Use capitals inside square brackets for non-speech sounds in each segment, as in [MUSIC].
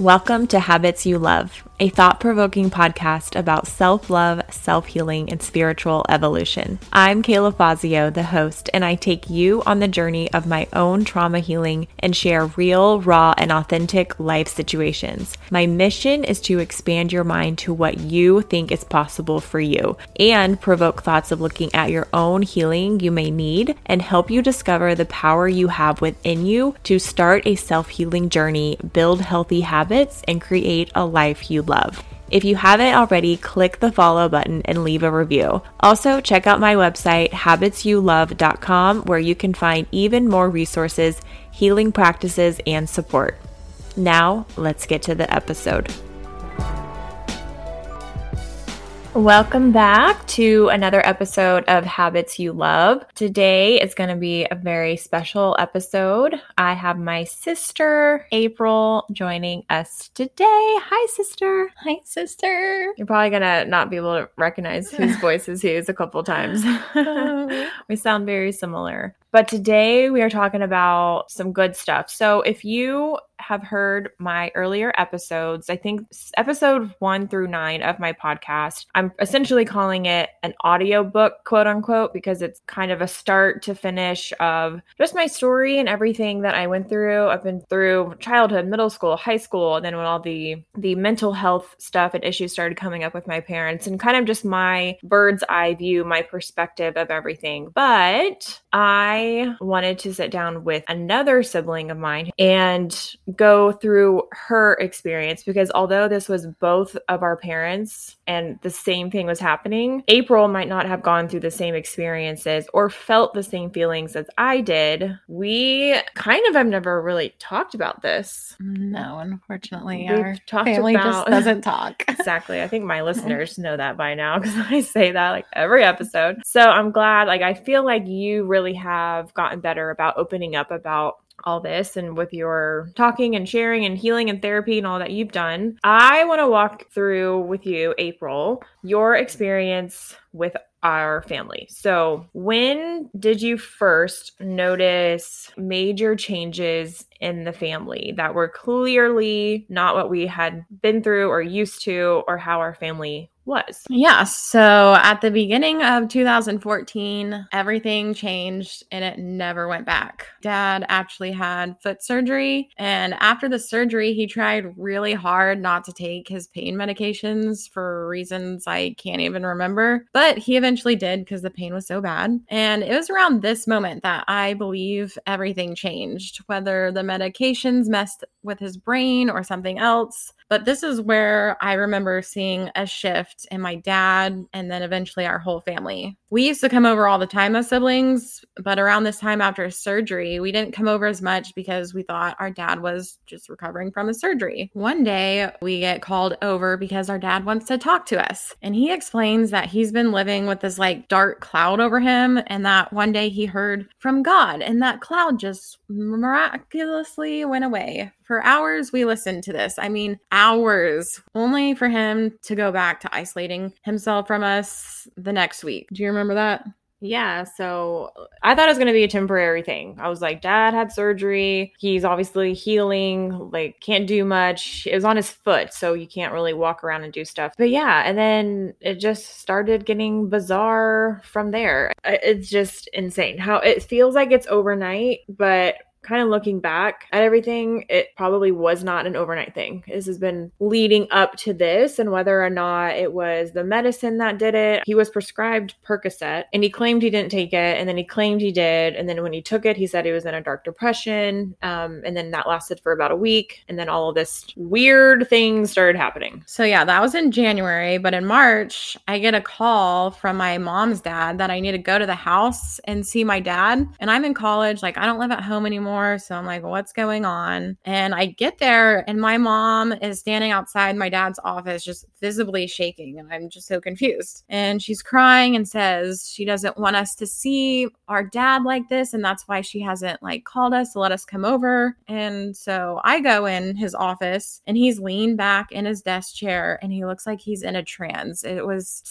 Welcome to Habits You Love, a thought provoking podcast about self love, self healing, and spiritual evolution. I'm Kayla Fassio, the host, and I take you on the journey of my own trauma healing and share real, raw, and authentic life situations. My mission is to expand your mind to what you think is possible for you and provoke thoughts of looking at your own healing you may need and help you discover the power you have within you to start a self healing journey, build healthy habits, and create a life you love. If you haven't already, click the follow button and leave a review. Also, check out my website, habitsyouLove.com, where you can find even more resources, healing practices, and support. Now, let's get to the episode. Welcome back to another episode of Habits You Love. Today is going to be a very special episode. I have my sister, April, joining us today. Hi, sister. Hi, sister. You're probably going to not be able to recognize whose [LAUGHS] voice is whose a couple times. Oh. [LAUGHS] we sound very similar. But today we are talking about some good stuff. So if you have heard my earlier episodes, I think episode one through nine of my podcast, I'm essentially calling it an audio book, quote unquote, because it's kind of a start to finish of just my story and everything that I went through. I've been through childhood, middle school, high school, and then when all the the mental health stuff and issues started coming up with my parents and kind of just my bird's eye view, my perspective of everything. But I wanted to sit down with another sibling of mine and go through her experience because although this was both of our parents and the same thing was happening, April might not have gone through the same experiences or felt the same feelings as I did. We kind of have never really talked about this. No, unfortunately, We've our family about- just doesn't [LAUGHS] talk. exactly. I think my [LAUGHS] listeners know that by now because I say that like every episode. So I'm glad, like, I feel like you really have gotten better about opening up about all this and with your talking and sharing and healing and therapy and all that you've done. I want to walk through with you, April, your experience with our family. So, when did you first notice major changes in the family that were clearly not what we had been through or used to or how our family was? Yeah, so at the beginning of 2014, everything changed and it never went back. Dad actually had foot surgery, and after the surgery, he tried really hard not to take his pain medications for reasons I can't even remember, but he eventually did because the pain was so bad. And it was around this moment that I believe everything changed, whether the medications messed with his brain or something else. But this is where I remember seeing a shift in my dad and then eventually our whole family. We used to come over all the time as siblings, but around this time after surgery, we didn't come over as much because we thought our dad was just recovering from his surgery. One day, we get called over because our dad wants to talk to us. And he explains that he's been living with this like dark cloud over him and that one day he heard from God and that cloud just miraculously went away. For hours, we listened to this. I mean, hours, only for him to go back to isolating himself from us the next week. Do you remember that? Yeah, so uh, I thought it was going to be a temporary thing. I was like, Dad had surgery. He's obviously healing, like, can't do much. It was on his foot, so you can't really walk around and do stuff. But yeah, and then it just started getting bizarre from there. It's just insane how it feels like it's overnight, but kind of looking back at everything, it probably was not an overnight thing. This has been leading up to this, and whether or not it was the medicine that did it, he was prescribed Percocet and he claimed he didn't take it, and then he claimed he did. And then when he took it, he said he was in a dark depression. Um, and then that lasted for about a week. And then all of this weird things started happening. So, yeah, that was in January. But in March, I get a call from my mom's dad that I need to go to the house and see my dad. And I'm in college. Like, I don't live at home anymore anymore. So I'm like, what's going on? And I get there, and my mom is standing outside my dad's office, just visibly shaking. And I'm just so confused. And she's crying and says she doesn't want us to see our dad like this. And that's why she hasn't like called us to let us come over. And so I go in his office, and he's leaned back in his desk chair, and he looks like he's in a trance. It was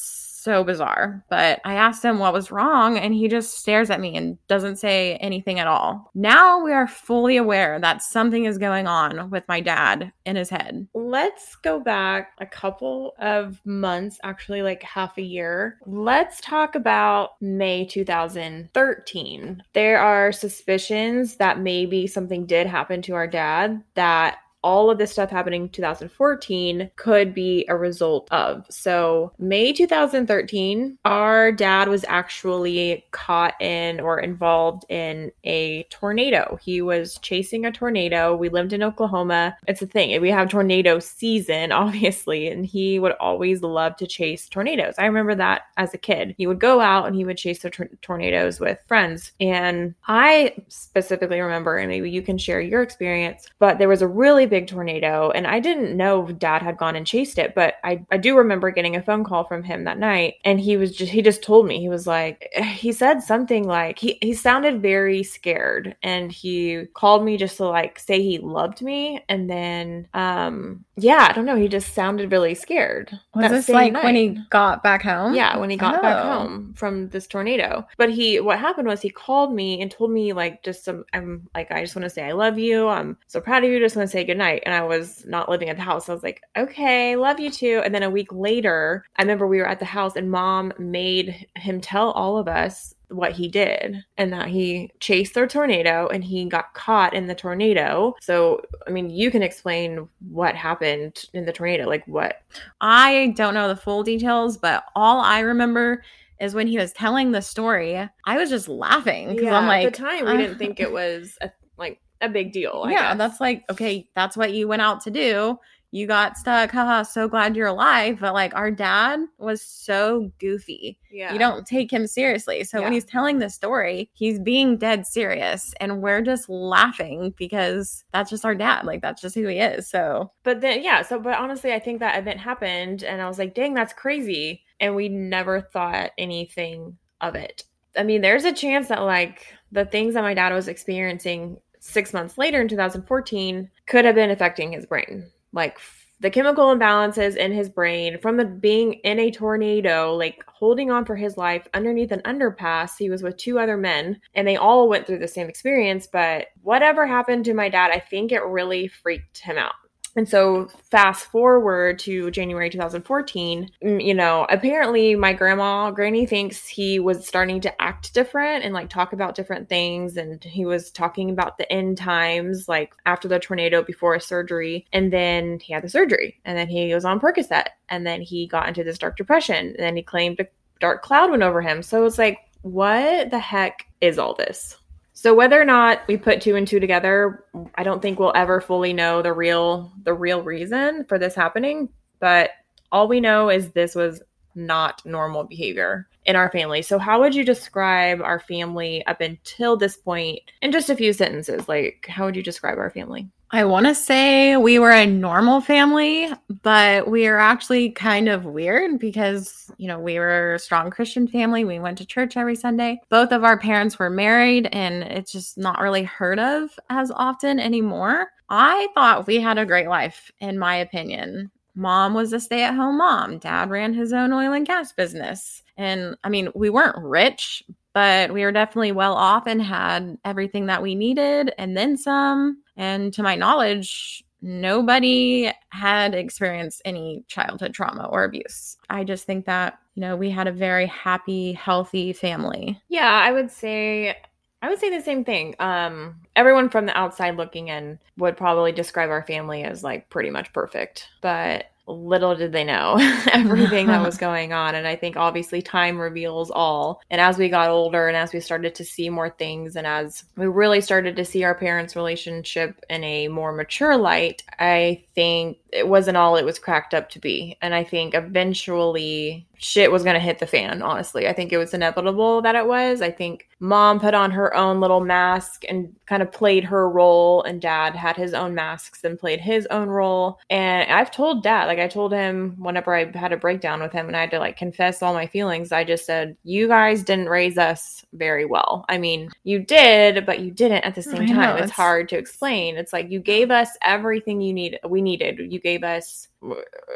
so bizarre. But I asked him what was wrong, and he just stares at me and doesn't say anything at all. Now we are fully aware that something is going on with my dad in his head. Let's go back a couple of months, actually, like half a year. Let's talk about May 2013. There are suspicions that maybe something did happen to our dad that all of this stuff happening in 2014 could be a result of. So, May 2013, our dad was actually caught in or involved in a tornado. He was chasing a tornado. We lived in Oklahoma. It's a thing. We have tornado season, [LAUGHS] obviously, and he would always love to chase tornadoes. I remember that as a kid. He would go out and he would chase the tor- tornadoes with friends. And I specifically remember, and maybe you can share your experience, but there was a really big tornado and I didn't know dad had gone and chased it, but I, I do remember getting a phone call from him that night and he was just he just told me he was like [SIGHS] he said something like he he sounded very scared and he called me just to like say he loved me and then um yeah, I don't know, he just sounded really scared. Was this like night. when he got back home? Yeah, when he got oh. back home from this tornado. But he what happened was he called me and told me like just some I'm like I just want to say I love you. I'm so proud of you. Just want to say goodnight and I was not living at the house. I was like, okay, love you too. And then a week later, I remember we were at the house and mom made him tell all of us what he did and that he chased the tornado and he got caught in the tornado. So, I mean, you can explain what happened in the tornado, like what? I don't know the full details, but all I remember is when he was telling the story, I was just laughing because yeah, I'm like, at the time we uh, didn't think it was a, like a big deal. I [LAUGHS] yeah, guess. that's like, okay, that's what you went out to do. You got stuck. Haha, so glad you're alive. But like our dad was so goofy. Yeah. You don't take him seriously. So yeah. when he's telling the story, he's being dead serious. And we're just laughing because that's just our dad. Like that's just who he is. So But then yeah, so but honestly, I think that event happened and I was like, dang, that's crazy. And we never thought anything of it. I mean, there's a chance that like the things that my dad was experiencing six months later in 2014 could have been affecting his brain. Like the chemical imbalances in his brain from the being in a tornado, like holding on for his life underneath an underpass. He was with two other men and they all went through the same experience. But whatever happened to my dad, I think it really freaked him out. And so, fast forward to January 2014, mm, you know, apparently my grandma, Granny, thinks he was starting to act different and like talk about different things. And he was talking about the end times, like after the tornado, before a surgery. And then he had the surgery. And then he was on Percocet. And then he got into this dark depression. And then he claimed a dark cloud went over him. So it's like, what the heck is all this? So whether or not we put two and two together, I don't think we'll ever fully know the real the real reason for this happening, but all we know is this was not normal behavior in our family. So how would you describe our family up until this point in just a few sentences? Like how would you describe our family? I want to say we were a normal family, but we are actually kind of weird because, you know, we were a strong Christian family. We went to church every Sunday. Both of our parents were married, and it's just not really heard of as often anymore. I thought we had a great life, in my opinion. Mom was a stay at home mom, dad ran his own oil and gas business. And I mean, we weren't rich, but we were definitely well off and had everything that we needed and then some. And to my knowledge, nobody had experienced any childhood trauma or abuse. I just think that, you know, we had a very happy, healthy family. Yeah, I would say I would say the same thing. Um everyone from the outside looking in would probably describe our family as like pretty much perfect. But little did they know [LAUGHS] everything that was [LAUGHS] going on. And I think obviously time reveals all. And as we got older and as we started to see more things, and as we really started to see our parents' relationship in a more mature light, I think it wasn't all it was cracked up to be. And I think eventually shit was going to hit the fan, honestly. I think it was inevitable that it was. I think mom put on her own little mask and kind of played her role, and dad had his own masks and played his own role. And I've told dad, like, I told him whenever I had a breakdown with him and I had to like confess all my feelings, I just said, You guys didn't raise us very well. I mean, you did, but you didn't at the same time. Know, it's, it's hard to explain. It's like you gave us everything you need we needed. You gave us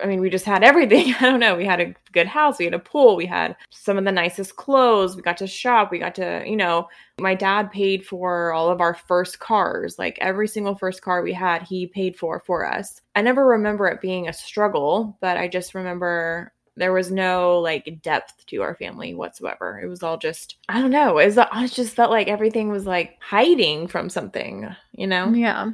I mean, we just had everything. [LAUGHS] I don't know. We had a good house. We had a pool. We had some of the nicest clothes. We got to shop. We got to, you know, my dad paid for all of our first cars. Like every single first car we had, he paid for for us. I never remember it being a struggle, but I just remember there was no like depth to our family whatsoever. It was all just I don't know. It was I just felt like everything was like hiding from something, you know? Yeah.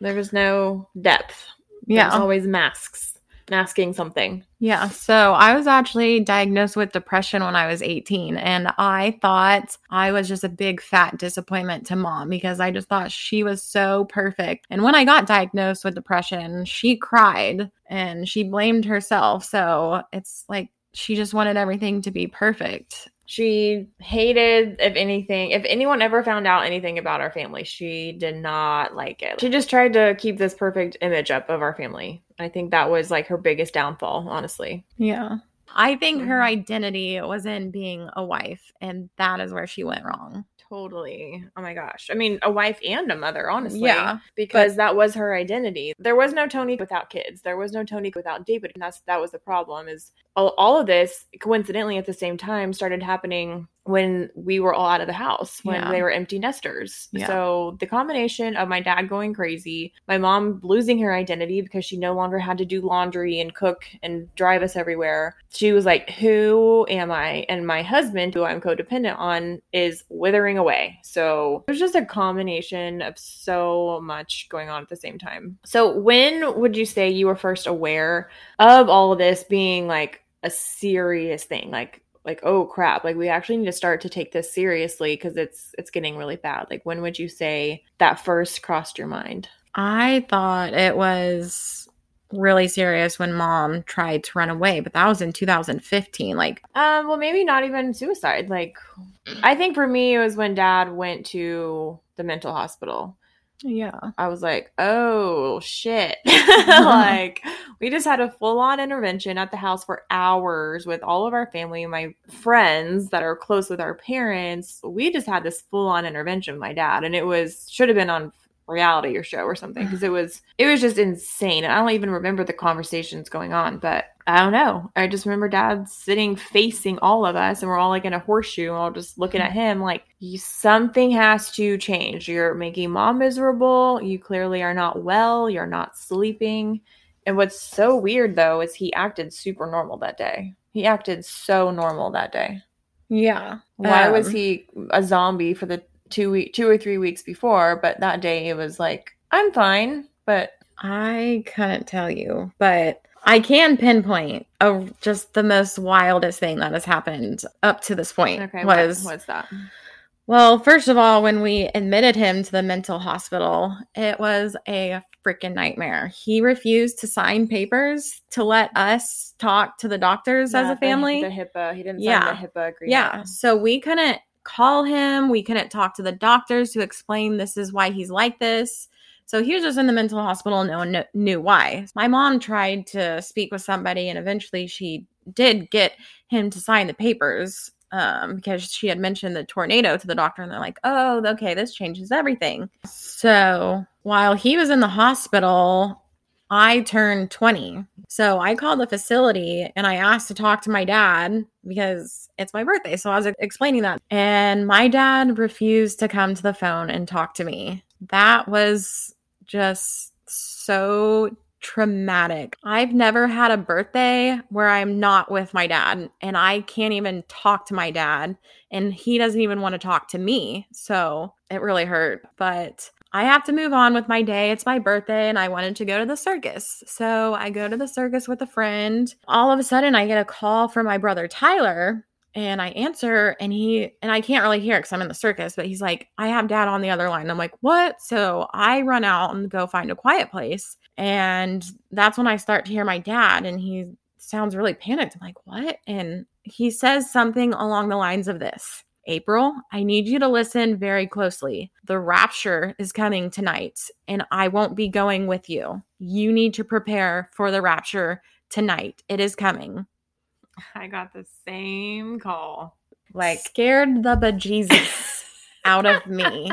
There was no depth. Yeah. There's always masks masking something. Yeah. So I was actually diagnosed with depression when I was 18. And I thought I was just a big fat disappointment to mom because I just thought she was so perfect. And when I got diagnosed with depression, she cried and she blamed herself. So it's like she just wanted everything to be perfect. She hated, if anything, if anyone ever found out anything about our family, she did not like it. She just tried to keep this perfect image up of our family. I think that was like her biggest downfall, honestly. Yeah. I think her mm-hmm. identity was in being a wife, and that is where she went wrong. Totally. Oh my gosh. I mean, a wife and a mother, honestly. Yeah. Because but- that was her identity. There was no Tony without kids. There was no Tony without David. And that's that was the problem is all, all of this coincidentally at the same time started happening when we were all out of the house when yeah. they were empty nesters. Yeah. So the combination of my dad going crazy, my mom losing her identity because she no longer had to do laundry and cook and drive us everywhere. She was like, "Who am I?" And my husband, who I'm codependent on, is withering away. So it was just a combination of so much going on at the same time. So when would you say you were first aware of all of this being like a serious thing? Like like oh crap like we actually need to start to take this seriously because it's it's getting really bad. Like when would you say that first crossed your mind? I thought it was really serious when mom tried to run away but that was in 2015 like um well maybe not even suicide. Like i think for me it was when dad went to the mental hospital yeah. I was like, oh shit. [LAUGHS] [LAUGHS] like, we just had a full on intervention at the house for hours with all of our family and my friends that are close with our parents. We just had this full on intervention with my dad, and it was, should have been on reality or show or something [SIGHS] because it was it was just insane. And i don't even remember the conversations going on but i don't know. I just remember dad sitting facing all of us and we're all like in a horseshoe and all just looking at [LAUGHS] him like something has to change. You're making mom miserable. You clearly are not well. You're not sleeping. And what's so weird though is he acted super normal that day. He acted so normal that day. Yeah. Why um, was he a zombie for the two week two or three weeks before, but that day it was like, I'm fine, but I couldn't tell you, but I can pinpoint a, just the most wildest thing that has happened up to this point. Okay, was what, what's that? Well, first of all, when we admitted him to the mental hospital, it was a freaking nightmare. He refused to sign papers to let us talk to the doctors yeah, as a family. The, the HIPAA, he didn't sign yeah. the HIPAA agreement. Yeah, so we couldn't call him. We couldn't talk to the doctors to explain this is why he's like this. So he was just in the mental hospital no one knew why. My mom tried to speak with somebody and eventually she did get him to sign the papers um, because she had mentioned the tornado to the doctor and they're like, oh, okay, this changes everything. So while he was in the hospital, I turned 20. So I called the facility and I asked to talk to my dad because it's my birthday. So I was explaining that. And my dad refused to come to the phone and talk to me. That was just so traumatic. I've never had a birthday where I'm not with my dad and I can't even talk to my dad and he doesn't even want to talk to me. So it really hurt. But I have to move on with my day. It's my birthday and I wanted to go to the circus. So I go to the circus with a friend. All of a sudden, I get a call from my brother Tyler and I answer and he and I can't really hear because I'm in the circus, but he's like, I have dad on the other line. I'm like, what? So I run out and go find a quiet place. And that's when I start to hear my dad, and he sounds really panicked. I'm like, what? And he says something along the lines of this April, I need you to listen very closely. The rapture is coming tonight, and I won't be going with you. You need to prepare for the rapture tonight. It is coming. I got the same call. Like, scared the bejesus [LAUGHS] out of me.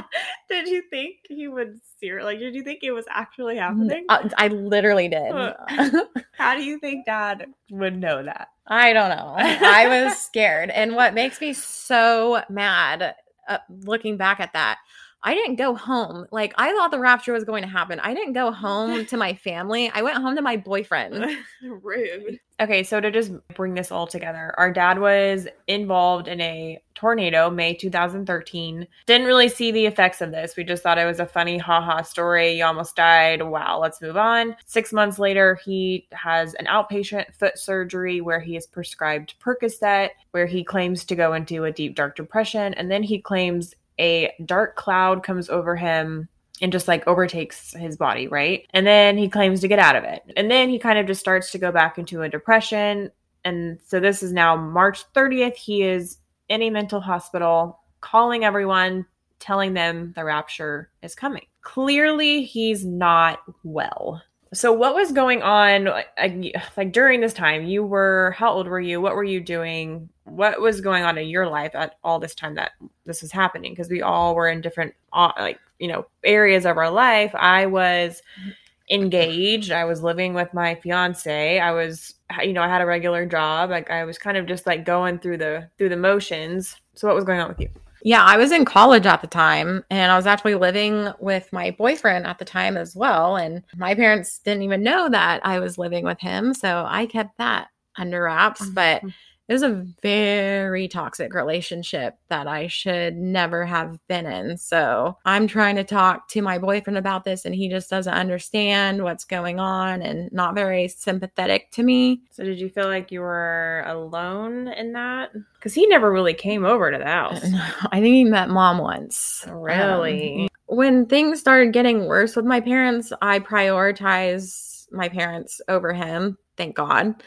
did you think he would ser like did you think it was actually happening? Uh, I literally did. [LAUGHS] How do you think dad would know that? I don't know. I was scared. And what makes me so mad uh, looking back at that I didn't go home. Like I thought the rapture was going to happen. I didn't go home to my [LAUGHS] family. I went home to my boyfriend. [LAUGHS] Rude. Okay, so to just bring this all together, our dad was involved in a tornado May 2013. Didn't really see the effects of this. We just thought it was a funny haha story. You almost died. Wow, let's move on. 6 months later, he has an outpatient foot surgery where he is prescribed Percocet, where he claims to go into a deep dark depression and then he claims a dark cloud comes over him and just like overtakes his body, right? And then he claims to get out of it. And then he kind of just starts to go back into a depression. And so this is now March 30th. He is in a mental hospital, calling everyone, telling them the rapture is coming. Clearly, he's not well. So what was going on like, like during this time? You were how old were you? What were you doing? What was going on in your life at all this time that this was happening? Because we all were in different uh, like you know areas of our life. I was [LAUGHS] engaged. I was living with my fiance. I was you know I had a regular job. Like I was kind of just like going through the through the motions. So what was going on with you? Yeah, I was in college at the time and I was actually living with my boyfriend at the time as well. And my parents didn't even know that I was living with him. So I kept that under wraps. Mm-hmm. But it was a very toxic relationship that I should never have been in. So I'm trying to talk to my boyfriend about this, and he just doesn't understand what's going on and not very sympathetic to me. So, did you feel like you were alone in that? Because he never really came over to the house. [LAUGHS] I think he met mom once. Really? Um, when things started getting worse with my parents, I prioritized my parents over him. Thank God.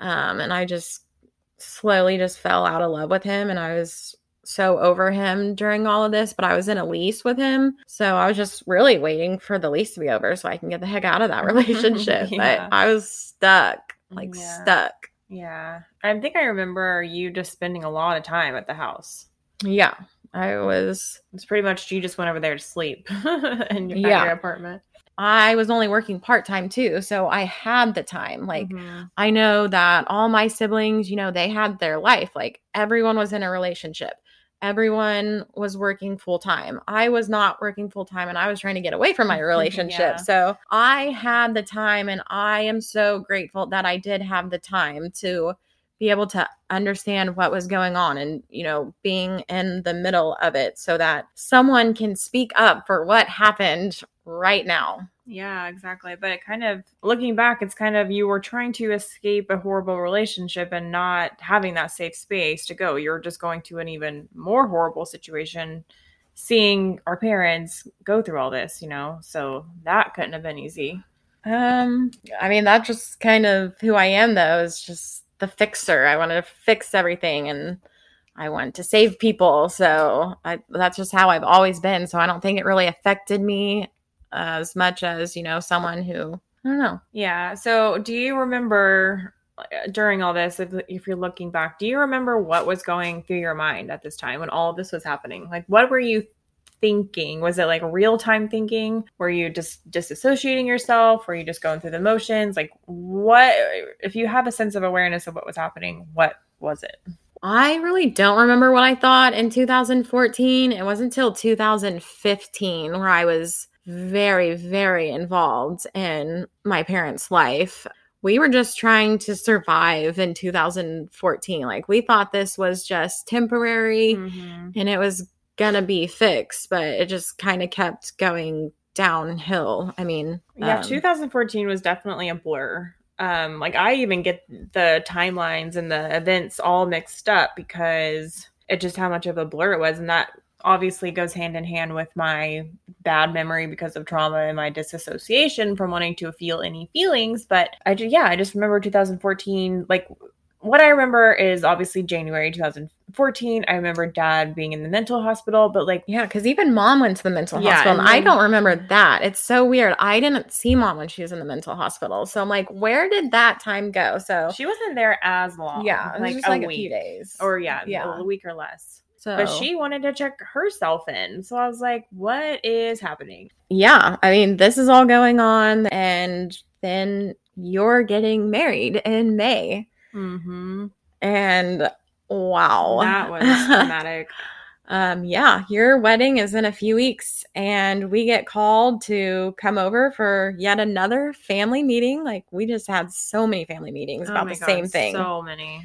Um, and I just slowly just fell out of love with him and I was so over him during all of this, but I was in a lease with him. So I was just really waiting for the lease to be over so I can get the heck out of that [LAUGHS] relationship. yeah. But I was stuck, like yeah. stuck. Yeah. I think I remember you just spending a lot of time at the house. Yeah. I was. It's pretty much you just went over there to sleep [LAUGHS] in your, yeah. your apartment. I was only working part time too. So I had the time. Like, mm-hmm. I know that all my siblings, you know, they had their life. Like, everyone was in a relationship, everyone was working full time. I was not working full time and I was trying to get away from my [LAUGHS] relationship. yeah. So I had the time, and I am so grateful that I did have the time to be able to understand what was going on and you know being in the middle of it so that someone can speak up for what happened right now yeah exactly but it kind of looking back it's kind of you were trying to escape a horrible relationship and not having that safe space to go you're just going to an even more horrible situation seeing our parents go through all this you know so that couldn't have been easy um i mean that's just kind of who i am though is just the fixer. I wanted to fix everything and I want to save people. So I, that's just how I've always been. So I don't think it really affected me as much as, you know, someone who, I don't know. Yeah. So do you remember uh, during all this, if, if you're looking back, do you remember what was going through your mind at this time when all of this was happening? Like, what were you thinking? Was it like real time thinking? Were you just disassociating yourself? Were you just going through the motions? Like, what, if you have a sense of awareness of what was happening, what was it? I really don't remember what I thought in 2014. It wasn't until 2015 where I was very, very involved in my parents' life. We were just trying to survive in 2014. Like, we thought this was just temporary Mm-hmm. and it was gonna be fixed, but it just kind of kept going downhill. I mean, Yeah, um, 2014 was definitely a blur. Um, like I even get the timelines and the events all mixed up because it just how much of a blur it was, and that obviously goes hand in hand with my bad memory because of trauma and my disassociation from wanting to feel any feelings. But I just yeah, I just remember 2014. Like what I remember is obviously January 2014. I remember dad being in the mental hospital, but like Yeah, because even mom went to the mental Yeah, hospital, and, and I don't remember that. It's so weird. I didn't see mom when she was in the mental hospital, so I'm like, where did that time go? So she wasn't there as long. yeah, like, a, like a few days, or yeah, Yeah. a week or less. So But she wanted to check herself in. So I was like, what is happening? yeah, I mean, this is all going on, and then you're getting married in May, Mm-hmm. and wow, That was dramatic. [LAUGHS] um, yeah, your wedding is in a few weeks, and we get called to come over for yet another family meeting. Like we just had so many family meetings Oh about the God, same thing. So many.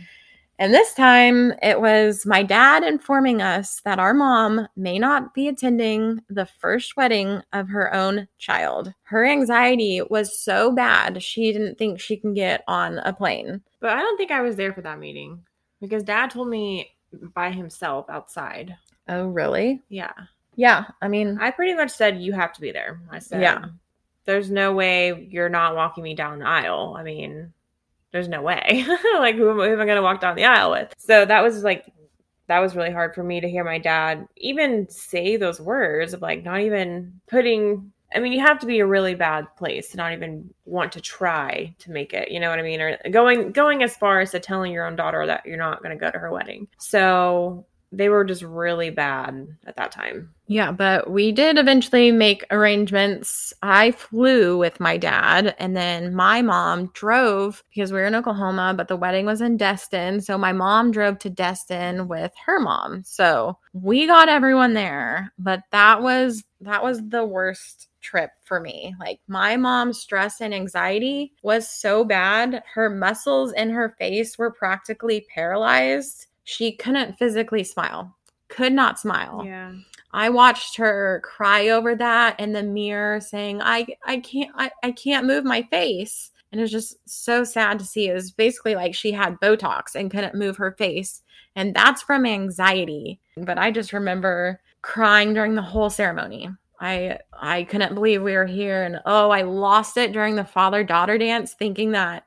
And this time it was my dad informing us that our mom may not be attending the first wedding of her own child. Her anxiety was so bad, she didn't think she can get on a plane. But I don't think I was there for that meeting because dad told me by himself outside. Oh, really? Yeah. Yeah. I mean, I pretty much said, you have to be there. I said, Yeah. There's no way you're not walking me down the aisle. I mean, there's no way. [LAUGHS] like, who am, who am I going to walk down the aisle with? So that was like, that was really hard for me to hear my dad even say those words of like not even putting. I mean, you have to be a really bad place to not even want to try to make it. You know what I mean? Or going going as far as to telling your own daughter that you're not going to go to her wedding. So they were just really bad at that time. Yeah, but we did eventually make arrangements. I flew with my dad, and then my mom drove because we were in Oklahoma, but the wedding was in Destin. So my mom drove to Destin with her mom. So we got everyone there, but that was that was the worst trip for me. Like my mom's stress and anxiety was so bad. Her muscles in her face were practically paralyzed. She couldn't physically smile. Could not smile. Yeah. I watched her cry over that in the mirror saying, I I can't I, I can't move my face. And it was just so sad to see. It was basically like she had Botox and couldn't move her face. And that's from anxiety. But I just remember crying during the whole ceremony. I I couldn't believe we were here and oh, I lost it during the father-daughter dance thinking that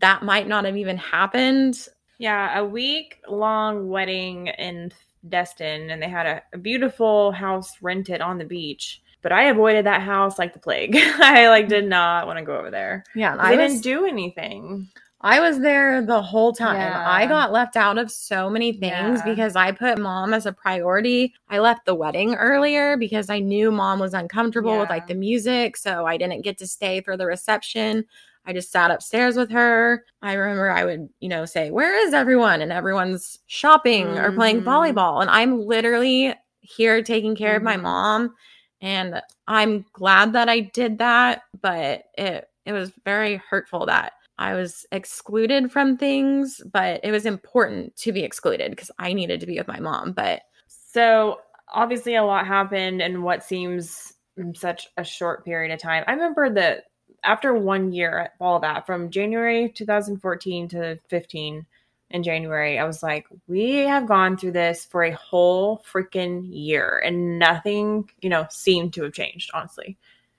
that might not have even happened. Yeah, a week long wedding in Destin, and they had a, a beautiful house rented on the beach. But I avoided that house like the plague. [LAUGHS] I like did not want to go over there. Yeah, I was- didn't do anything. I was there the whole time. Yeah. I got left out of so many things Yeah. because I put mom as a priority. I left the wedding earlier because I knew mom was uncomfortable with like the music. So I didn't get to stay for the reception. I just sat upstairs with her. I remember I would, you know, say, Where is everyone? And everyone's shopping or playing Mhm. volleyball. And I'm literally here taking care of my Mhm. mom. And I'm glad that I did that, but it it was very hurtful that I was excluded from things, but it was important to be excluded because I needed to be with my mom. But So obviously, a lot happened in what seems such a short period of time. I remember that after one year at all that, from January 2014 to 15 in January, I was like, we have gone through this for a whole freaking year, and nothing, you know, seemed to have changed. Honestly,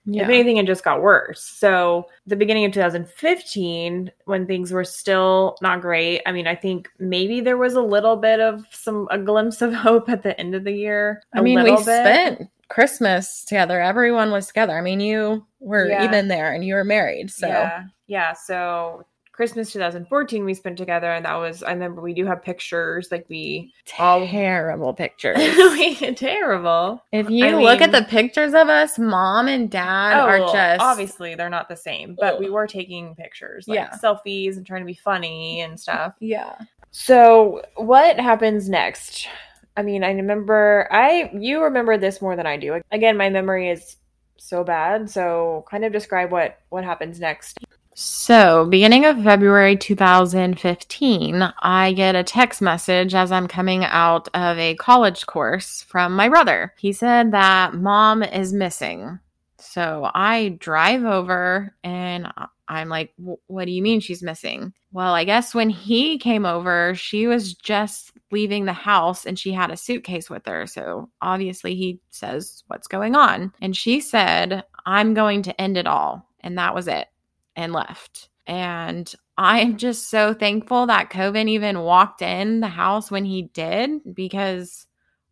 if anything, it just got worse. So the beginning of 2015, when things were still not great, I mean, I think maybe there was a little bit of some a glimpse of [LAUGHS] hope at the end of the year. I mean, we bit. spent Christmas together. Everyone was together. I mean, you were Yeah. even there and you were married. So yeah, yeah. So Christmas 2014 we spent together, and that was I remember we do have pictures like we all Terrible [LAUGHS] pictures. we terrible. if you I look at the pictures of us, mom and dad are oh, just obviously they're not the same, but we were taking pictures, like Yeah. selfies and trying to be funny and stuff. Yeah. So what happens next? I mean, I remember I you remember this more than I do. Again, my memory is so bad. So kind of describe what what happens next. So, beginning of February 2015, I get a text message as I'm coming out of a college course from my brother. He said that mom is missing. So, I drive over and I'm like, What do you mean she's missing? Well, I guess when he came over, she was just leaving the house and she had a suitcase with her. So, obviously, he says, What's going on? And she said, I'm going to end it all. And that was it and left. And I'm just so thankful that Coven even walked in the house when he did because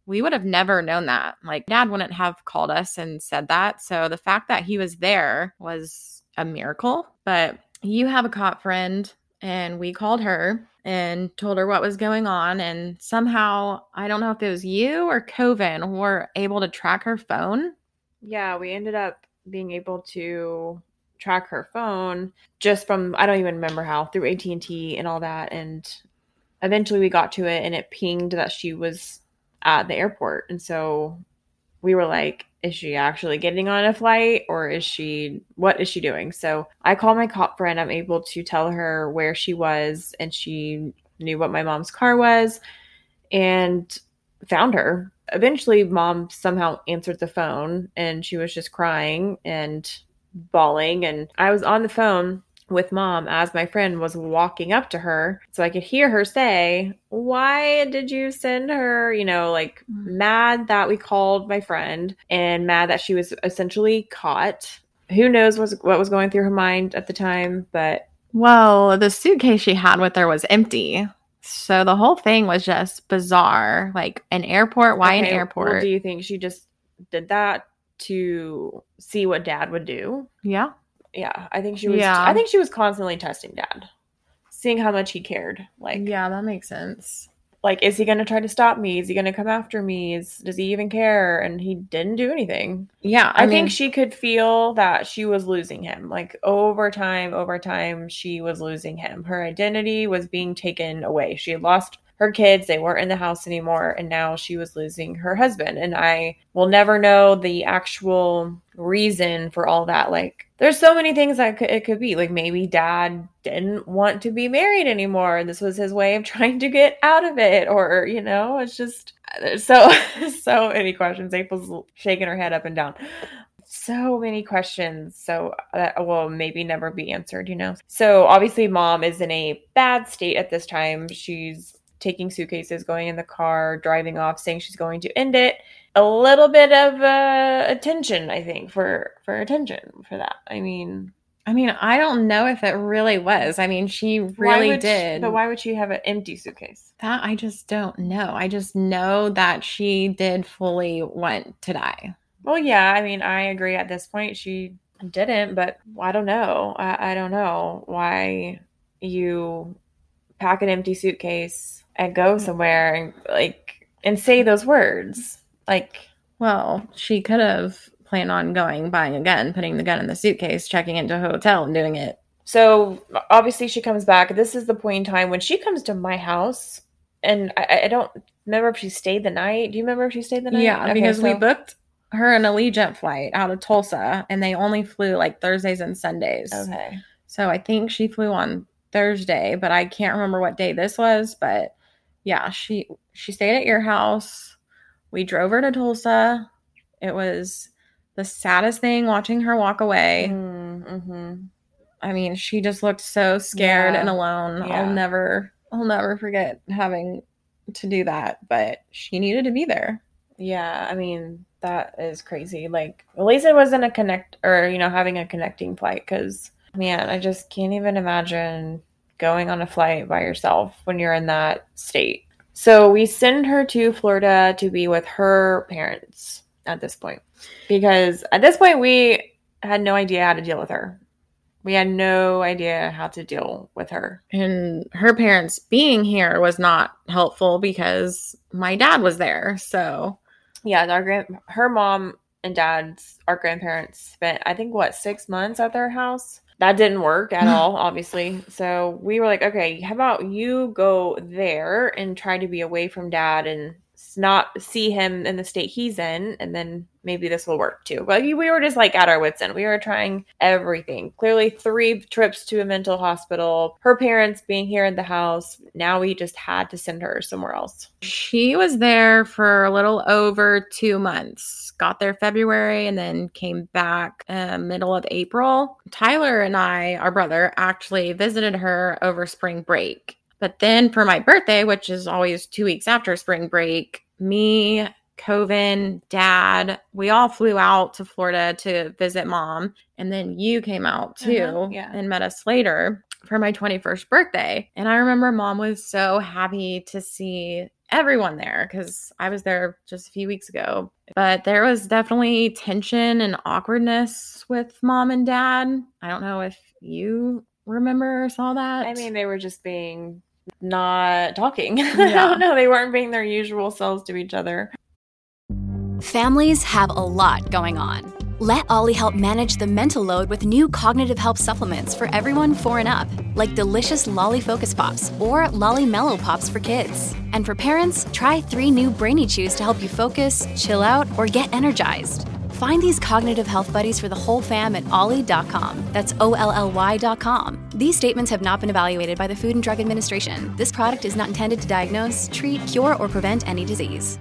we would have never known that. Like, dad wouldn't have called us and said that. So the fact that he was there was a miracle. But you have a cop friend, and we called her and told her what was going on. And somehow, I don't know if it was you or Coven, were able to track her phone. Yeah, we ended up being able to track her phone just from I don't even remember how through AT&T and all that and eventually we got to it and it pinged that she was at the airport and so we were like is she actually getting on a flight or is she what is she doing? So i call my cop friend. I'm able to tell her where she was and she knew what my mom's car was and found her. Eventually mom somehow answered the phone and she was just crying and bawling and i was on the phone with mom as my friend was walking up to her so i could hear her say why did you send her you know like mm. mad that we called my friend and mad that she was essentially caught who knows was what was going through her mind at the time but Well, the suitcase she had with her was empty. So the whole thing was just bizarre. Like an airport, why an Okay, well, airport? do you think she just did that to see what dad would do yeah. Yeah i think she was Yeah. i think she was constantly testing dad seeing how much he cared like yeah, that makes sense. like is he going to try to stop me? Is he going to come after me? Is does he even care? And he didn't do anything. Yeah, i, I, mean, think she could feel that she was losing him. Like over time over time she was losing him. Her identity was being taken away. She had lost her kids. They weren't in the house anymore. And now she was losing her husband. And i will never know the actual reason for all that. Like there's so many things that it could be like maybe dad didn't want to be married anymore and this was his way of [LAUGHS] trying to get out of it or you know it's just so [LAUGHS] so many questions. April's shaking her head up and down. So many questions. So uh, that will maybe never be answered you know? So obviously mom is in a bad state at this time. She's taking suitcases going in the car driving off saying she's going to end it a little bit of uh, attention i think for for attention for that i mean I mean, I don't know if it really was. I mean, she really would she- did. but why would she have an empty suitcase that I just don't know. I just know that she did fully want to die. well yeah i mean i agree at this point she didn't but i don't know i, I don't know why you pack an empty suitcase and go somewhere and like and say those words like Well, she could have planned on going, buying a gun, putting the gun in the suitcase, checking into a hotel, and doing it. So obviously she comes back. This is the point in time when she comes to my house, and I, I don't remember if she stayed the night. Do you remember if she stayed the night? Yeah, Okay, because we booked her an Allegiant flight out of Tulsa, and they only flew like Thursdays and Sundays. Okay. So I think she flew on Thursday, but I can't remember what day this was. But yeah, she she stayed at your house. We drove her to Tulsa. It was the saddest thing watching her walk away. Mm-hmm. I mean, she just looked so scared Yeah. and alone. Yeah. I'll never I'll never forget having to do that, but she needed to be there. Yeah, I mean that is crazy. Like at least it wasn't a connect or you know having a connecting flight because man, I just can't even imagine going on a flight by yourself when you're in that state. So we send her to Florida to be with her parents at this point because at this point we had no idea how to deal with her. We had no idea how to deal with her. And her parents being here was not helpful because my dad was there. So, yeah, our grand her mom and dad's our grandparents spent I think what 6 months at their house. That didn't work at [LAUGHS] all, obviously. So we were like, okay, how about you go there and try to be away from dad and not see him in the state he's in, and then maybe this will work too. But we were just like at our wits' end. We were trying everything. Clearly, three trips to a mental hospital, her parents being here in the house. Now we just had to send her somewhere else. She was there for a little over two months. Got there February and then came back uh, middle of April. Tyler and I, our brother, actually visited her over spring break. But then for my birthday, which is always two weeks after spring break, me, Coven, dad, we all flew out to Florida to visit mom. And then you came out too Uh-huh, yeah. and met us later for my 21st birthday. And I remember mom was so happy to see everyone there because I was there just a few weeks ago. But there was definitely tension and awkwardness with mom and dad. I don't know if you remember or saw that. I mean, they were just being not talking. [LAUGHS] I Yeah. don't know. They weren't being their usual selves to each other. Families have a lot going on. Let OLLY help manage the mental load with new cognitive help supplements for everyone four and up, like delicious Lolly Focus Pops or Lolly Mellow Pops for kids. And for parents, try three new Brainy Chews to help you focus, chill out, or get energized. Find these cognitive health buddies for the whole fam at olly.com. That's O L L Y.com. These statements have not been evaluated by the Food and Drug Administration. This product is not intended to diagnose, treat, cure, or prevent any disease.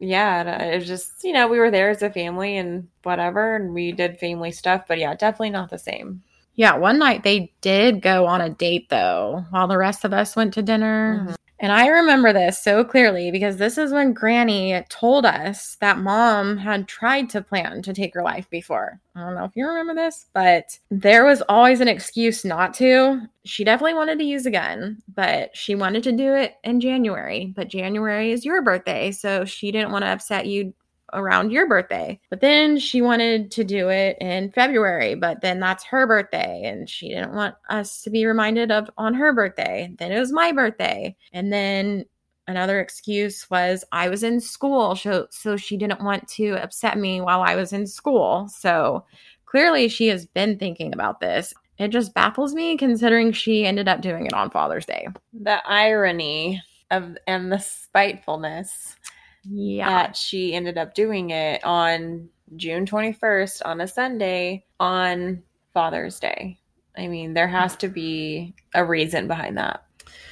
Yeah, and, uh, it was just, you know, we were there as a family and whatever, and we did family stuff, but yeah, definitely not the same. Yeah, one night they did go on a date though, while the rest of us went to dinner. Mhm. And I remember this so clearly because this is when Granny told us that mom had tried to plan to take her life before. I don't know if you remember this, but there was always an excuse not to. She definitely wanted to use a gun, but she wanted to do it in January. But January is your birthday, so she didn't want to upset you around your birthday. But then she wanted to do it in February, but then that's her birthday and she didn't want us to be reminded of on her birthday. Then it was my birthday. And then another excuse was I was in school, so so she didn't want to upset me while I was in school. So clearly she has been thinking about this. It just baffles me considering she ended up doing it on Father's Day. The irony of and the spitefulness Yeah. that she ended up doing it on June 21st on a Sunday on Father's Day. I mean, there has to be a reason behind that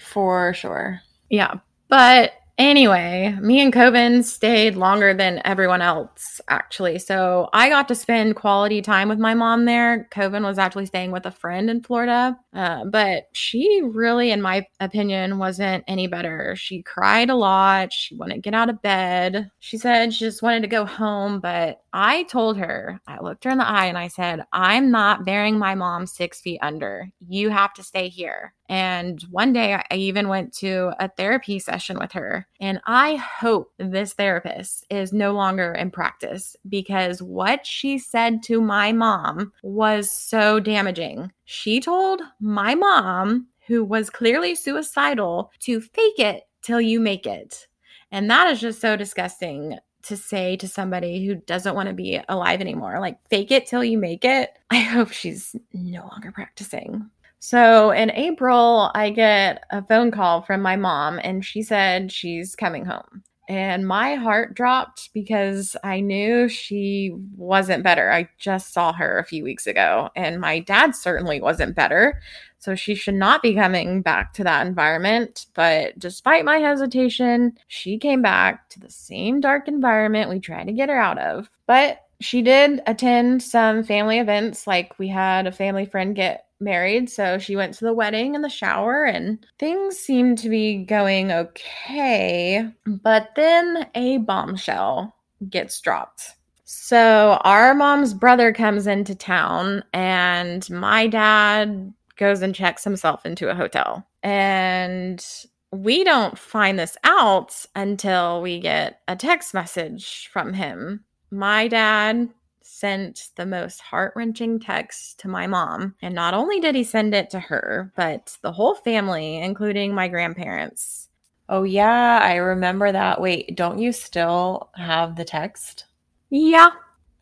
for sure. Yeah. But anyway, me and Coven stayed longer than everyone else, actually. So I got to spend quality time with my mom there. Coven was actually staying with a friend in Florida. Uh, but she really, in my opinion, wasn't any better. She cried a lot. She wouldn't get out of bed. She said she just wanted to go home. But I told her, I looked her in the eye and I said, I'm not burying my mom six feet under. You have to stay here. And one day I even went to a therapy session with her. And I hope this therapist is no longer in practice because what she said to my mom was so damaging. She told my mom, who was clearly suicidal, to fake it till you make it. And that is just so disgusting to say to somebody who doesn't want to be alive anymore. Like, fake it till you make it. I hope she's no longer practicing. So in April, I get a phone call from my mom, and she said she's coming home. And my heart dropped because I knew she wasn't better. I just saw her a few weeks ago, and my dad certainly wasn't better. So she should not be coming back to that environment. But despite my hesitation, she came back to the same dark environment we tried to get her out of. But she did attend some family events, like we had a family friend get married. So she went to the wedding and the shower, and things seemed to be going okay. But then a bombshell gets dropped. So our mom's brother comes into town, and my dad goes and checks himself into a hotel. And we don't find this out until we get a text message from him. My dad sent the most heart wrenching text to my mom. And not only did he send it to her, but the whole family, including my grandparents. Oh, yeah, I remember that. Wait, don't you still have the text? Yeah.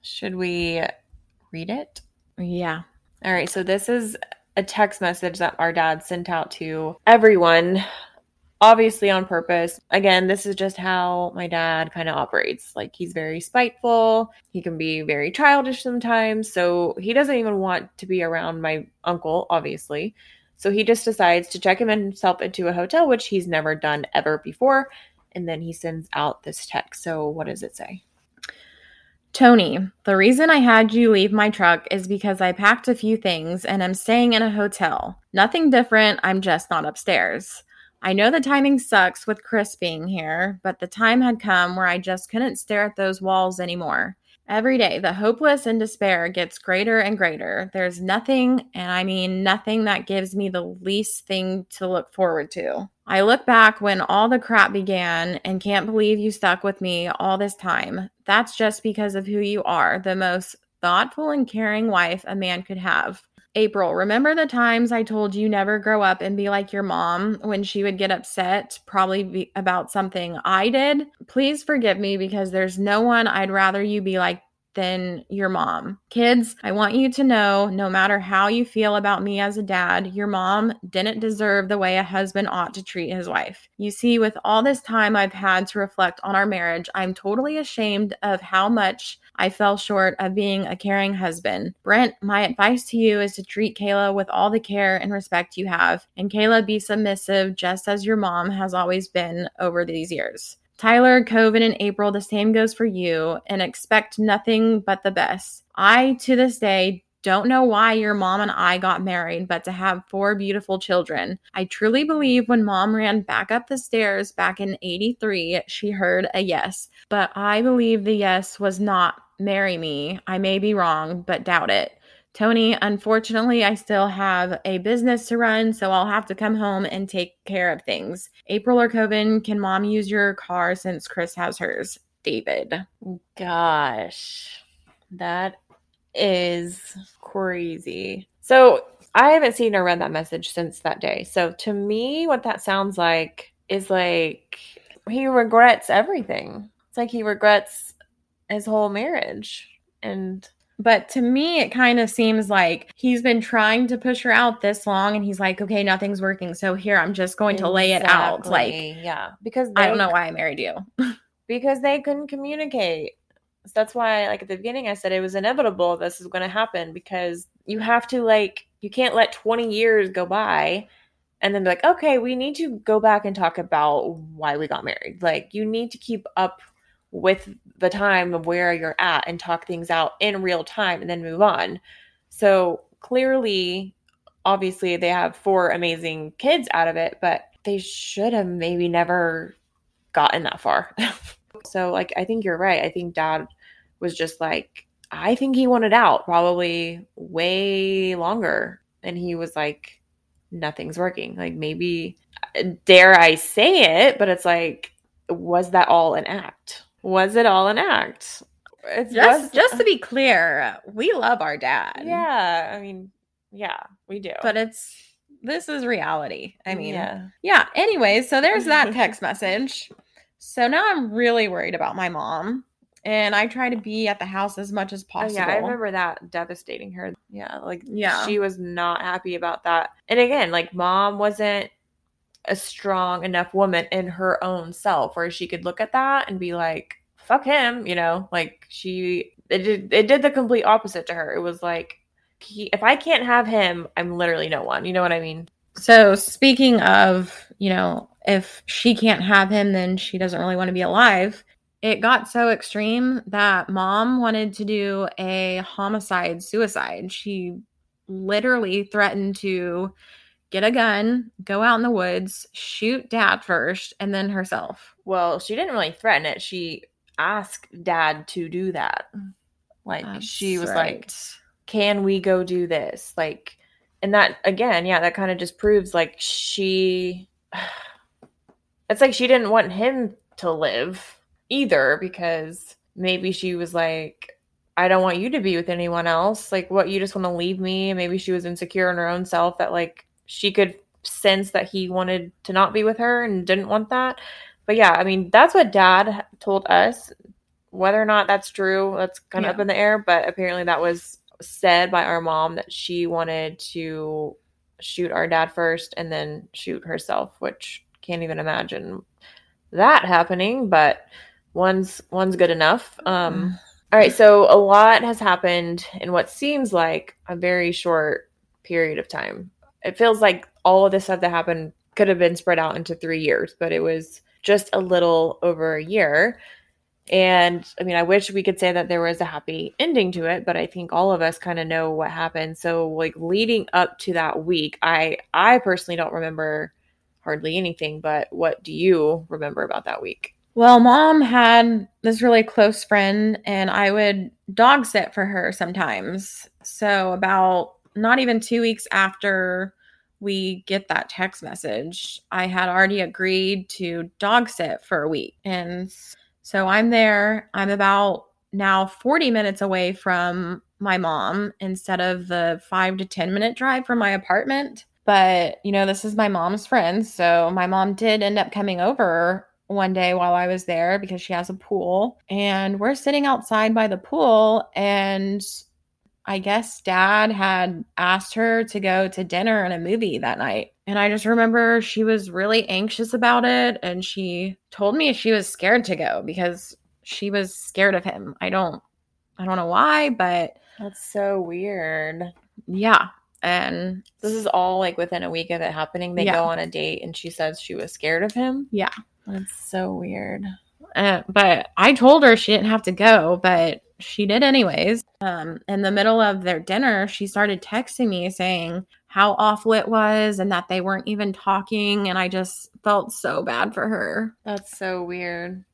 Should we read it? Yeah. All right, so this is a text message that our dad sent out to everyone, obviously on purpose. Again, this is just how my dad kind of operates. Like, he's very spiteful, he can be very childish sometimes. So, he doesn't even want to be around my uncle, obviously. So, he just decides to check himself into a hotel, which he's never done ever before. And then he sends out this text. So, what does it say? Tony, the reason I had you leave my truck is because I packed a few things and I'm staying in a hotel. Nothing different, I'm just not upstairs. I know the timing sucks with Chris being here, but the time had come where I just couldn't stare at those walls anymore. Every day, the hopeless and despair gets greater and greater. There's nothing, and I mean nothing, that gives me the least thing to look forward to. I look back when all the crap began and can't believe you stuck with me all this time. That's just because of who you are, the most thoughtful and caring wife a man could have. April, remember the times I told you never grow up and be like your mom when she would get upset, probably about something I did? Please forgive me because there's no one I'd rather you be like than your mom. Kids, I want you to know no matter how you feel about me as a dad, your mom didn't deserve the way a husband ought to treat his wife. You see, with all this time I've had to reflect on our marriage, I'm totally ashamed of how much I fell short of being a caring husband. Brent, my advice to you is to treat Kayla with all the care and respect you have, and Kayla be submissive just as your mom has always been over these years. Tyler, Coven, and April, the same goes for you, and expect nothing but the best. I, to this day, don't know why your mom and I got married, but to have four beautiful children. I truly believe when mom ran back up the stairs back in 83, she heard a yes. But I believe the yes was not marry me. I may be wrong, but doubt it. Tony, unfortunately, I still have a business to run, so I'll have to come home and take care of things. April or Coven, can mom use your car since Chris has hers? David. Gosh, that is crazy. So I haven't seen or read that message since that day. So to me, what that sounds like is like he regrets everything. It's like he regrets his whole marriage. And but to me, it kind of seems like he's been trying to push her out this long and he's like, okay, nothing's working. So here, I'm just going to lay it out. Like, yeah, because I don't know why I married you. [LAUGHS] because they couldn't communicate. So that's why, like at the beginning, I said it was inevitable this is going to happen because you have to, like, you can't let 20 years go by and then be like, okay, we need to go back and talk about why we got married. Like, you need to keep up with the time of where you're at and talk things out in real time and then move on. So clearly, obviously, they have four amazing kids out of it, but they should have maybe never gotten that far. [LAUGHS] so, like, I think you're right. I think dad was just like, I think he wanted out probably way longer. And he was like, nothing's working. Like, maybe, dare I say it, but it's like, was that all an act? Was it all an act? It's just was, just to be clear, we love our dad. Yeah, I mean, yeah, we do. But it's this is reality. I mean, yeah. Yeah, anyways, so there's that [LAUGHS] text message. So now I'm really worried about my mom. And I try to be at the house as much as possible. Oh, yeah, I remember that devastating her. Yeah, like yeah. she was not happy about that. And again, like mom wasn't a strong enough woman in her own self where she could look at that and be like, fuck him, you know, like she, it did, it did the complete opposite to her. It was like, he, if I can't have him, I'm literally no one. You know what I mean? So speaking of, you know, if she can't have him, then she doesn't really want to be alive. It got so extreme that mom wanted to do a homicide suicide. She literally threatened to get a gun, go out in the woods, shoot dad first, and then herself. Well, she didn't really threaten it. She asked dad to do that. Like That's she was right. like, "Can we go do this?" Like and that again, yeah, that kind of just proves like she [SIGHS] it's like she didn't want him to live either because maybe she was like I don't want you to be with anyone else. Like, what, you just want to leave me? Maybe she was insecure in her own self that, like, she could sense that he wanted to not be with her and didn't want that. But yeah, I mean, that's what dad told us. Whether or not that's true, that's kind of Yeah. up in the air. But apparently, that was said by our mom that she wanted to shoot our dad first and then shoot herself, which can't even imagine that happening. But one's one's good enough. Um, all right, so a lot has happened in what seems like a very short period of time. It feels like all of this stuff that happened could have been spread out into three years, but it was just a little over a year. And I mean, I wish we could say that there was a happy ending to it, but I think all of us kind of know what happened. So, like leading up to that week, I I personally don't remember hardly anything, but what do you remember about that week? Well, mom had this really close friend, and I would dog sit for her sometimes. So, about not even two weeks after we get that text message, I had already agreed to dog sit for a week. And so I'm there. I'm about now 40 minutes away from my mom instead of the five to 10 minute drive from my apartment. But, you know, this is my mom's friend. So my mom did end up coming over one day while I was there because she has a pool. And we're sitting outside by the pool. And I guess dad had asked her to go to dinner and a movie that night. And I just remember she was really anxious about it. And she told me she was scared to go because she was scared of him. I don't. I don't know why, but That's so weird. yeah. And This is all like within a week of it happening. They Yeah. go on a date and she says she was scared of him. Yeah. That's so weird. Uh, but I told her she didn't have to go, but she did anyways. Um, in the middle of their dinner, she started texting me saying how awful it was and that they weren't even talking. And I just felt so bad for her. That's so weird.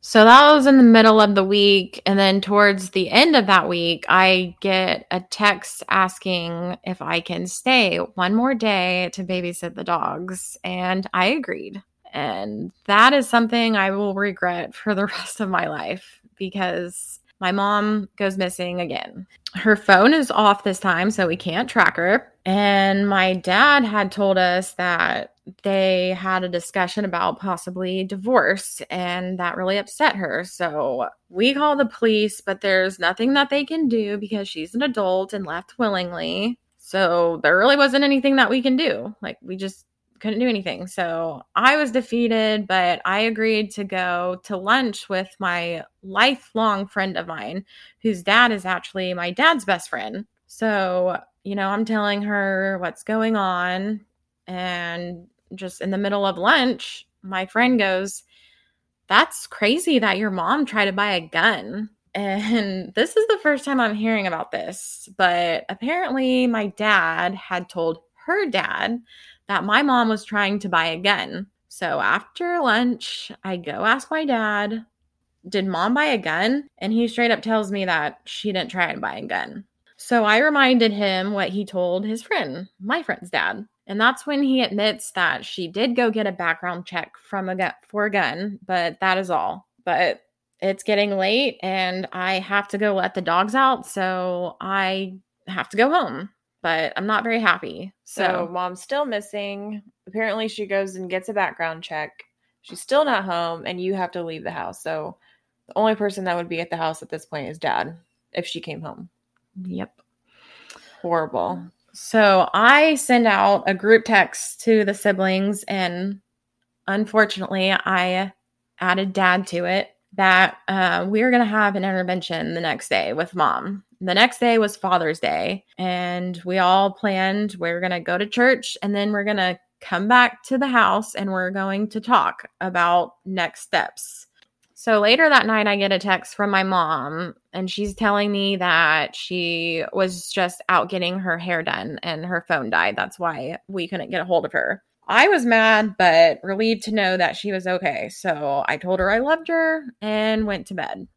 So that was in the middle of the week. And then towards the end of that week, I get a text asking if I can stay one more day to babysit the dogs. And I agreed. And that is something I will regret for the [LAUGHS] rest of my life because my mom goes missing again. Her phone is off this time, so we can't track her. And my dad had told us that they had a discussion about possibly divorce, and that really upset her. So we call the police, but there's nothing that they can do because she's an adult and left willingly. So there really wasn't anything that we can do. Like, we just couldn't do anything. So I was defeated, but I agreed to go to lunch with my lifelong friend of mine, whose dad is actually my dad's best friend. So, you know, I'm telling her what's going on. And just in the middle of lunch, my friend goes, That's crazy that your mom tried to buy a gun. [LAUGHS] And this is the first time I'm hearing about this, but apparently my dad had told her dad that my mom was trying to buy a gun. So after lunch, I go ask my dad, Did mom buy a gun? And he straight up tells me that she didn't try and buy a gun. So I reminded him what he told his friend, my friend's dad. And that's when he admits that she did go get a background check from a gun for a gun, but that is all. But it's getting late and I have to go let the dogs out, so I have to go home. But I'm not very happy. So, So, mom's still missing. Apparently, she goes and gets a background check. She's still not home, and you have to leave the house. So, the only person that would be at the house at this point is dad if she came home. yep. Horrible. So I send out a group text to the siblings, and unfortunately, I added dad to it that uh, we are going to have an intervention the next day with mom. The next day was Father's Day, and we all planned we are going to go to church and then we're going to come back to the house and we're going to talk about next steps. So later that night, I get a text from my mom, and she's telling me that she was just out getting her hair done and her phone died. That's why we couldn't get a hold of her. I was mad, but relieved to know that she was okay. So I told her I loved her and went to bed.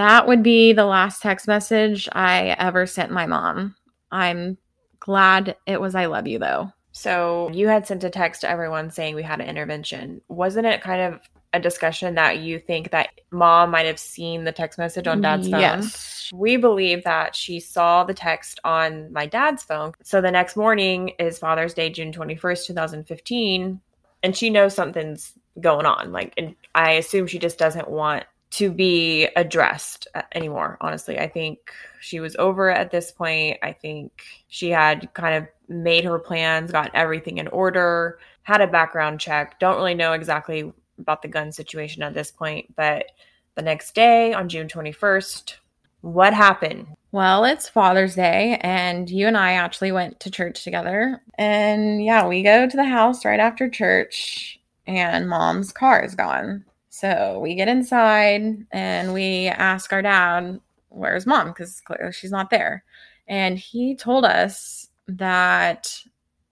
That would be the last text message I ever sent my mom. I'm glad it was I love you, though. So, you had sent a text to everyone saying we had an intervention. Wasn't it kind of a discussion that you think that mom might have seen the text message on dad's phone. Yes. We believe that she saw the text on my dad's phone. So the next morning is Father's Day, June 21st, 2015, and she knows something's going on. Like, and I assume she just doesn't want to be addressed uh, anymore. Honestly, I think she was over at this point. I think she had kind of made her plans, got everything in order, had a background check. Don't really know exactly about the gun situation at this point, but the next day on June 21st, what happened? Well, it's Father's Day, and you and I actually went to church together. And yeah, we go to the house right after church, and mom's car is gone. So we get inside and we ask our dad, Where's mom? Because clearly she's not there. And he told us that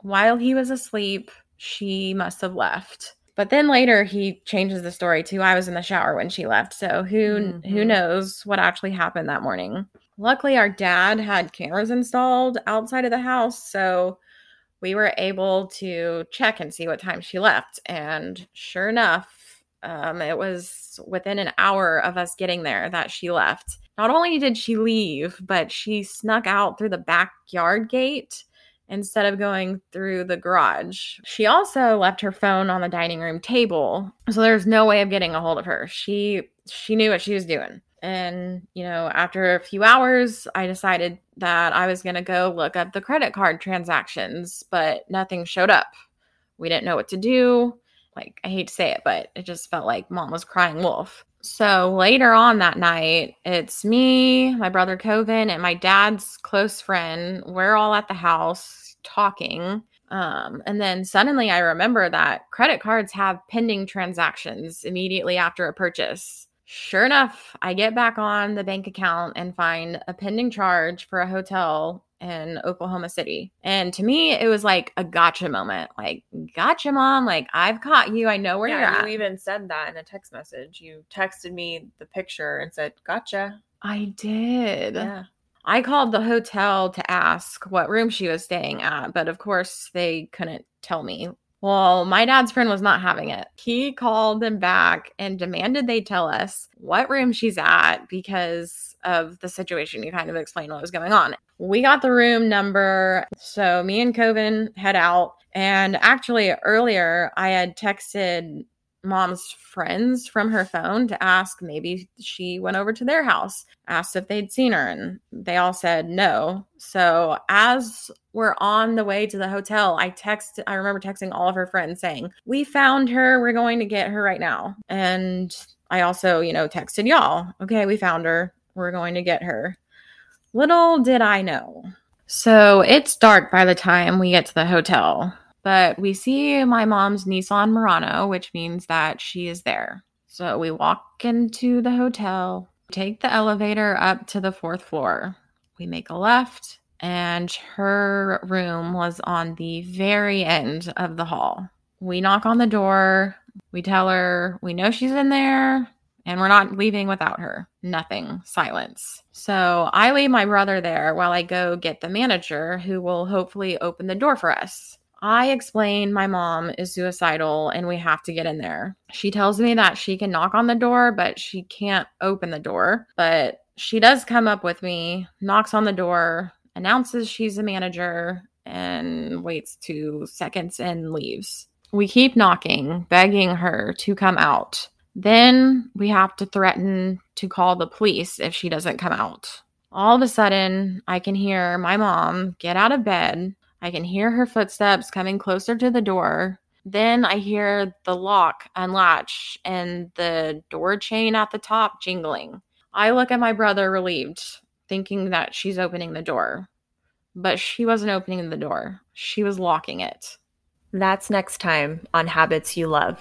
while he was asleep, she must have left. But then later he changes the story to I was in the shower when she left. So who who Mhm. knows what actually happened that morning. Luckily our dad had cameras installed outside of the house, so we were able to check and see what time she left. And sure enough, um, it was within an hour of us getting there that she left. Not only did she leave, but she snuck out through the backyard gate instead of going through the garage. She also left her phone on the dining room table, so there's no way of getting a hold of her. She she knew what she was doing. And, you know, after a few hours, I decided that I was going to go look up the credit card transactions, but nothing showed up. We didn't know what to do. Like, I hate to say it, but it just felt like mom was crying wolf. So later on that night, it's me, my brother Coven, and my dad's close friend. We're all at the house talking. Um, and then suddenly I remember that credit cards have pending transactions immediately after a purchase. Sure enough, I get back on the bank account and find a pending charge for a hotel in Oklahoma City. And to me, it was like a gotcha moment. Like, gotcha, mom. Like, I've caught you. I know where you're yeah, at. you even said that in a text message. You texted me the picture and said, "Gotcha." I did. Yeah. I called the hotel to ask what room she was staying at, but of course they couldn't tell me. Well, my dad's friend was not having it. He called them back and demanded they tell us what room she's at because of the situation. You kind of explained what was going on. We got the room number. So me and Coven head out. And actually, earlier I had texted mom's friends from her phone to ask maybe she went over to their house, asked if they'd seen her, and they all said no. So as we're on the way to the hotel, I text I remember texting all of her friends saying, "We found her. We're going to get her right now." And I also, you know, texted y'all, "Okay, we found her. We're going to get her." Little did I know. So it's dark by the time we get to the hotel but we see my mom's Nissan Murano, which means that she is there. So we walk into the hotel, take the elevator up to the fourth floor. We make a left, and her room was on the very end of the hall. We knock on the door, we tell her we know she's in there, and we're not leaving without her. Nothing, silence. So I leave my brother there while I go get the manager who will hopefully open the door for us. I explain my mom is suicidal and we have to get in there. She tells me that she can knock on the door, but she can't open the door. But she does come up with me, knocks on the door, announces she's a manager, and waits two seconds and leaves. We keep knocking, begging her to come out. Then we have to threaten to call the police if she doesn't come out. All of a sudden, I can hear my mom get out of bed, I can hear her footsteps coming closer to the door. Then I hear the lock unlatch and the door chain at the top jingling. I look at my brother relieved, thinking that she's opening the door. But she wasn't opening the door, she was locking it. That's next time on Habits You Love.